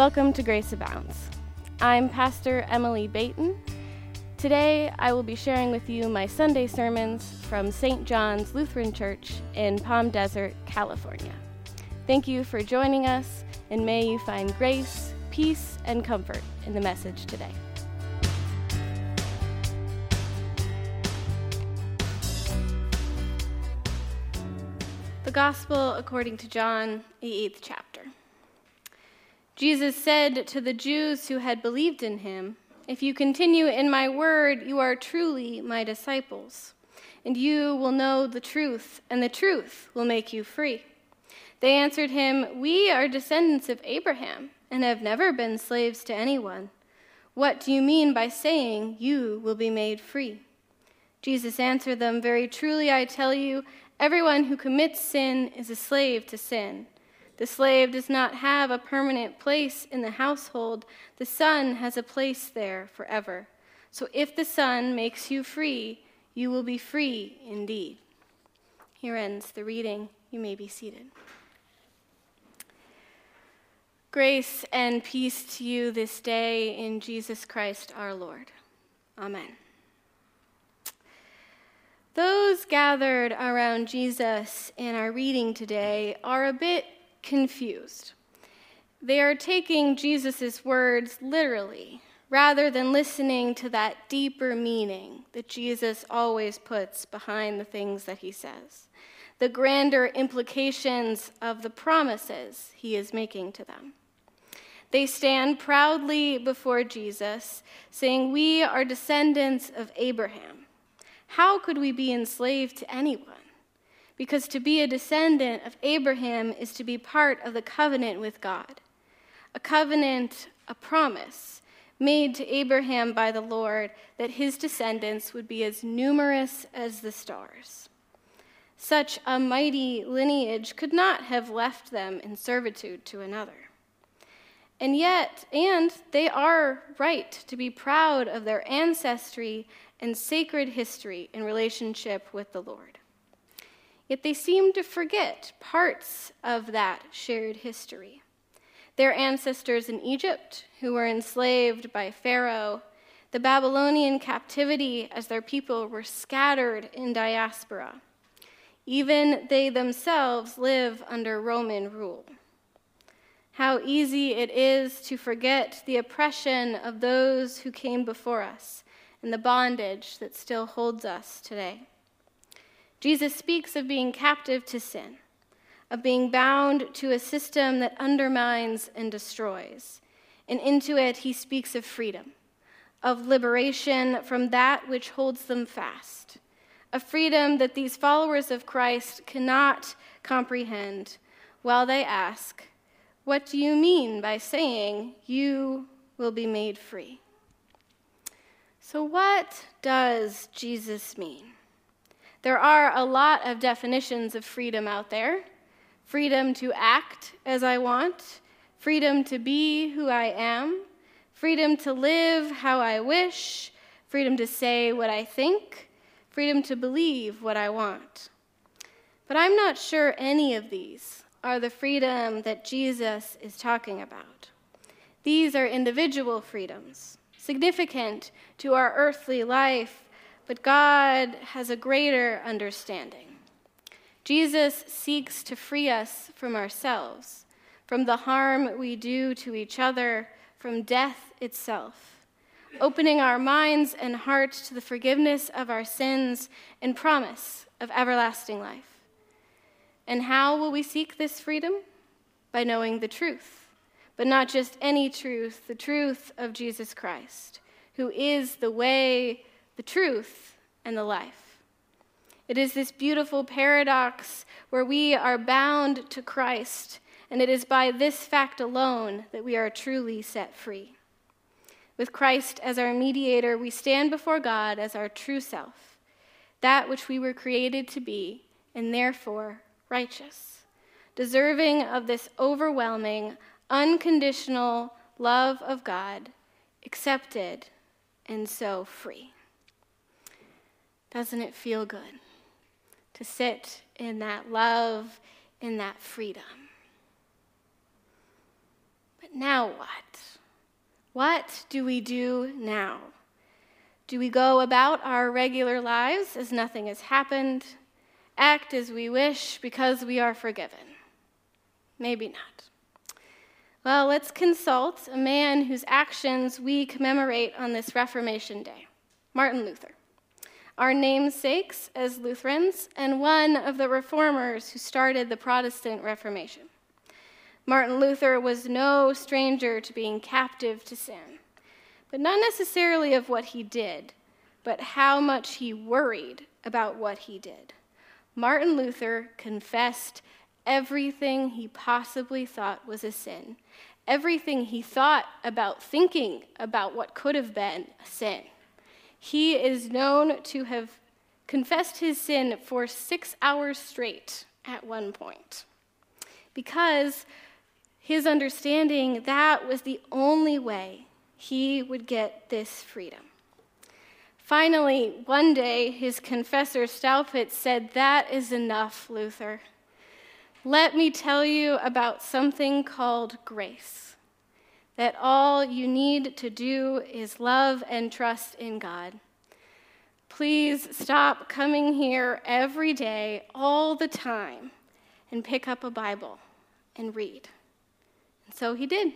Welcome to Grace Abounds. I'm Pastor Emily Baton. Today I will be sharing with you my Sunday sermons from St. John's Lutheran Church in Palm Desert, California. Thank you for joining us, and may you find grace, peace, and comfort in the message today. The Gospel according to John, the eighth chapter. Jesus said to the Jews who had believed in him, If you continue in my word, you are truly my disciples, and you will know the truth, and the truth will make you free. They answered him, We are descendants of Abraham, and have never been slaves to anyone. What do you mean by saying, You will be made free? Jesus answered them, Very truly I tell you, everyone who commits sin is a slave to sin. The slave does not have a permanent place in the household, the son has a place there forever. So if the son makes you free, you will be free indeed. Here ends the reading. You may be seated. Grace and peace to you this day in Jesus Christ our Lord. Amen. Those gathered around Jesus in our reading today are a bit confused. They are taking Jesus' words literally rather than listening to that deeper meaning that Jesus always puts behind the things that he says, the grander implications of the promises he is making to them. They stand proudly before Jesus, saying, We are descendants of Abraham. How could we be enslaved to anyone? Because to be a descendant of Abraham is to be part of the covenant with God. A covenant, a promise made to Abraham by the Lord that his descendants would be as numerous as the stars. Such a mighty lineage could not have left them in servitude to another. And yet, and they are right to be proud of their ancestry and sacred history in relationship with the Lord. Yet they seem to forget parts of that shared history. Their ancestors in Egypt, who were enslaved by Pharaoh, the Babylonian captivity as their people were scattered in diaspora. Even they themselves live under Roman rule. How easy it is to forget the oppression of those who came before us and the bondage that still holds us today. Jesus speaks of being captive to sin, of being bound to a system that undermines and destroys. And into it, he speaks of freedom, of liberation from that which holds them fast, a freedom that these followers of Christ cannot comprehend while they ask, What do you mean by saying you will be made free? So, what does Jesus mean? There are a lot of definitions of freedom out there freedom to act as I want, freedom to be who I am, freedom to live how I wish, freedom to say what I think, freedom to believe what I want. But I'm not sure any of these are the freedom that Jesus is talking about. These are individual freedoms, significant to our earthly life but God has a greater understanding. Jesus seeks to free us from ourselves, from the harm we do to each other, from death itself, opening our minds and hearts to the forgiveness of our sins and promise of everlasting life. And how will we seek this freedom? By knowing the truth, but not just any truth, the truth of Jesus Christ, who is the way, the truth, and the life. It is this beautiful paradox where we are bound to Christ, and it is by this fact alone that we are truly set free. With Christ as our mediator, we stand before God as our true self, that which we were created to be, and therefore righteous, deserving of this overwhelming, unconditional love of God, accepted, and so free. Doesn't it feel good to sit in that love, in that freedom? But now what? What do we do now? Do we go about our regular lives as nothing has happened, act as we wish because we are forgiven? Maybe not. Well, let's consult a man whose actions we commemorate on this Reformation Day Martin Luther. Our namesakes as Lutherans, and one of the reformers who started the Protestant Reformation. Martin Luther was no stranger to being captive to sin, but not necessarily of what he did, but how much he worried about what he did. Martin Luther confessed everything he possibly thought was a sin, everything he thought about thinking about what could have been a sin. He is known to have confessed his sin for six hours straight at one point because his understanding that was the only way he would get this freedom. Finally, one day, his confessor Staupitz said, That is enough, Luther. Let me tell you about something called grace. That all you need to do is love and trust in God. Please stop coming here every day, all the time, and pick up a Bible and read. And so he did.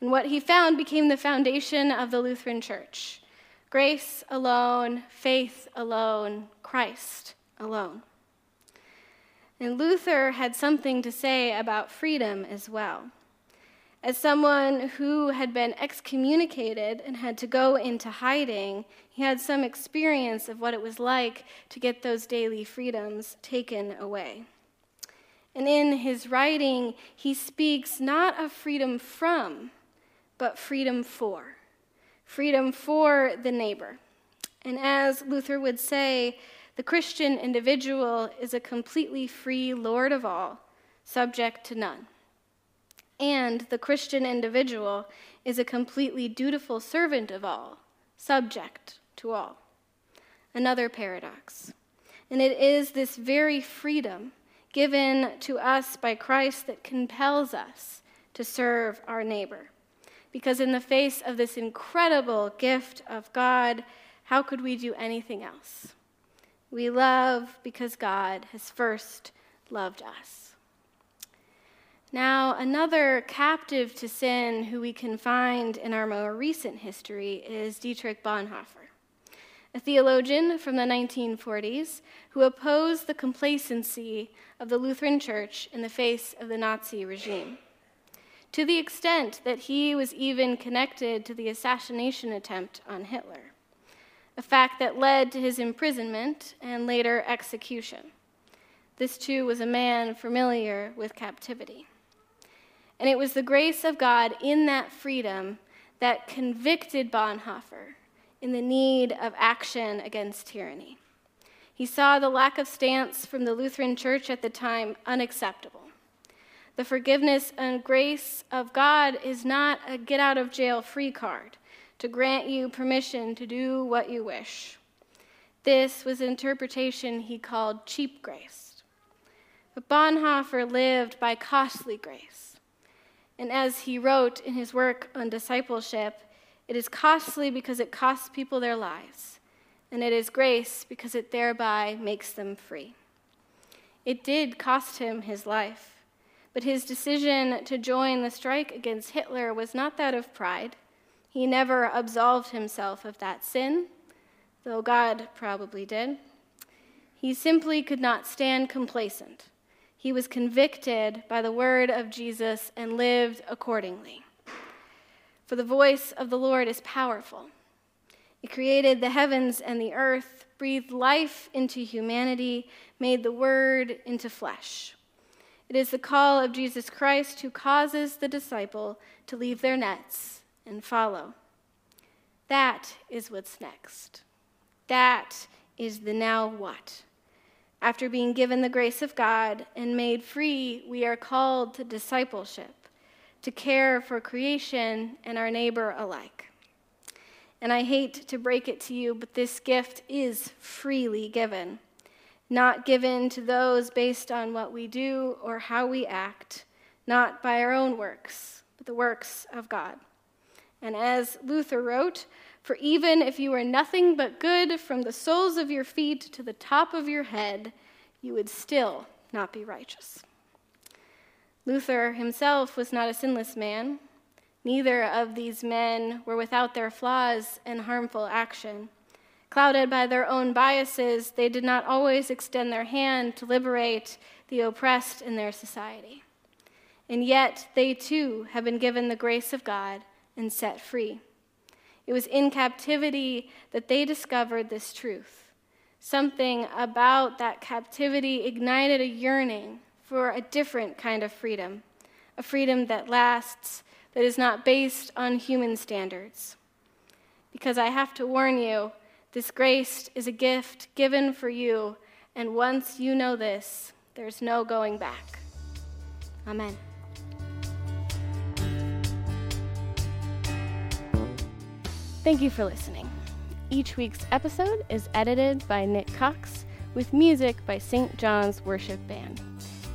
And what he found became the foundation of the Lutheran Church grace alone, faith alone, Christ alone. And Luther had something to say about freedom as well. As someone who had been excommunicated and had to go into hiding, he had some experience of what it was like to get those daily freedoms taken away. And in his writing, he speaks not of freedom from, but freedom for. Freedom for the neighbor. And as Luther would say, the Christian individual is a completely free Lord of all, subject to none. And the Christian individual is a completely dutiful servant of all, subject to all. Another paradox. And it is this very freedom given to us by Christ that compels us to serve our neighbor. Because in the face of this incredible gift of God, how could we do anything else? We love because God has first loved us. Now, another captive to sin who we can find in our more recent history is Dietrich Bonhoeffer, a theologian from the 1940s who opposed the complacency of the Lutheran Church in the face of the Nazi regime, to the extent that he was even connected to the assassination attempt on Hitler a fact that led to his imprisonment and later execution. This too was a man familiar with captivity. And it was the grace of God in that freedom that convicted Bonhoeffer in the need of action against tyranny. He saw the lack of stance from the Lutheran Church at the time unacceptable. The forgiveness and grace of God is not a get out of jail free card to grant you permission to do what you wish. This was an interpretation he called cheap grace. But Bonhoeffer lived by costly grace. And as he wrote in his work on discipleship, it is costly because it costs people their lives, and it is grace because it thereby makes them free. It did cost him his life, but his decision to join the strike against Hitler was not that of pride. He never absolved himself of that sin, though God probably did. He simply could not stand complacent. He was convicted by the word of Jesus and lived accordingly. For the voice of the Lord is powerful. It created the heavens and the earth, breathed life into humanity, made the word into flesh. It is the call of Jesus Christ who causes the disciple to leave their nets and follow. That is what's next. That is the now what. After being given the grace of God and made free, we are called to discipleship, to care for creation and our neighbor alike. And I hate to break it to you, but this gift is freely given, not given to those based on what we do or how we act, not by our own works, but the works of God. And as Luther wrote, for even if you were nothing but good from the soles of your feet to the top of your head, you would still not be righteous. Luther himself was not a sinless man. Neither of these men were without their flaws and harmful action. Clouded by their own biases, they did not always extend their hand to liberate the oppressed in their society. And yet, they too have been given the grace of God and set free. It was in captivity that they discovered this truth. Something about that captivity ignited a yearning for a different kind of freedom, a freedom that lasts, that is not based on human standards. Because I have to warn you, this grace is a gift given for you, and once you know this, there's no going back. Amen. Thank you for listening. Each week's episode is edited by Nick Cox with music by St. John's Worship Band.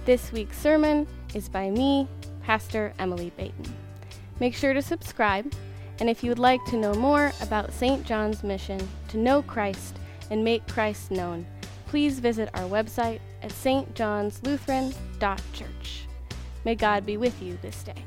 This week's sermon is by me, Pastor Emily Baton. Make sure to subscribe, and if you would like to know more about St. John's mission to know Christ and make Christ known, please visit our website at stjohnslutheran.church. May God be with you this day.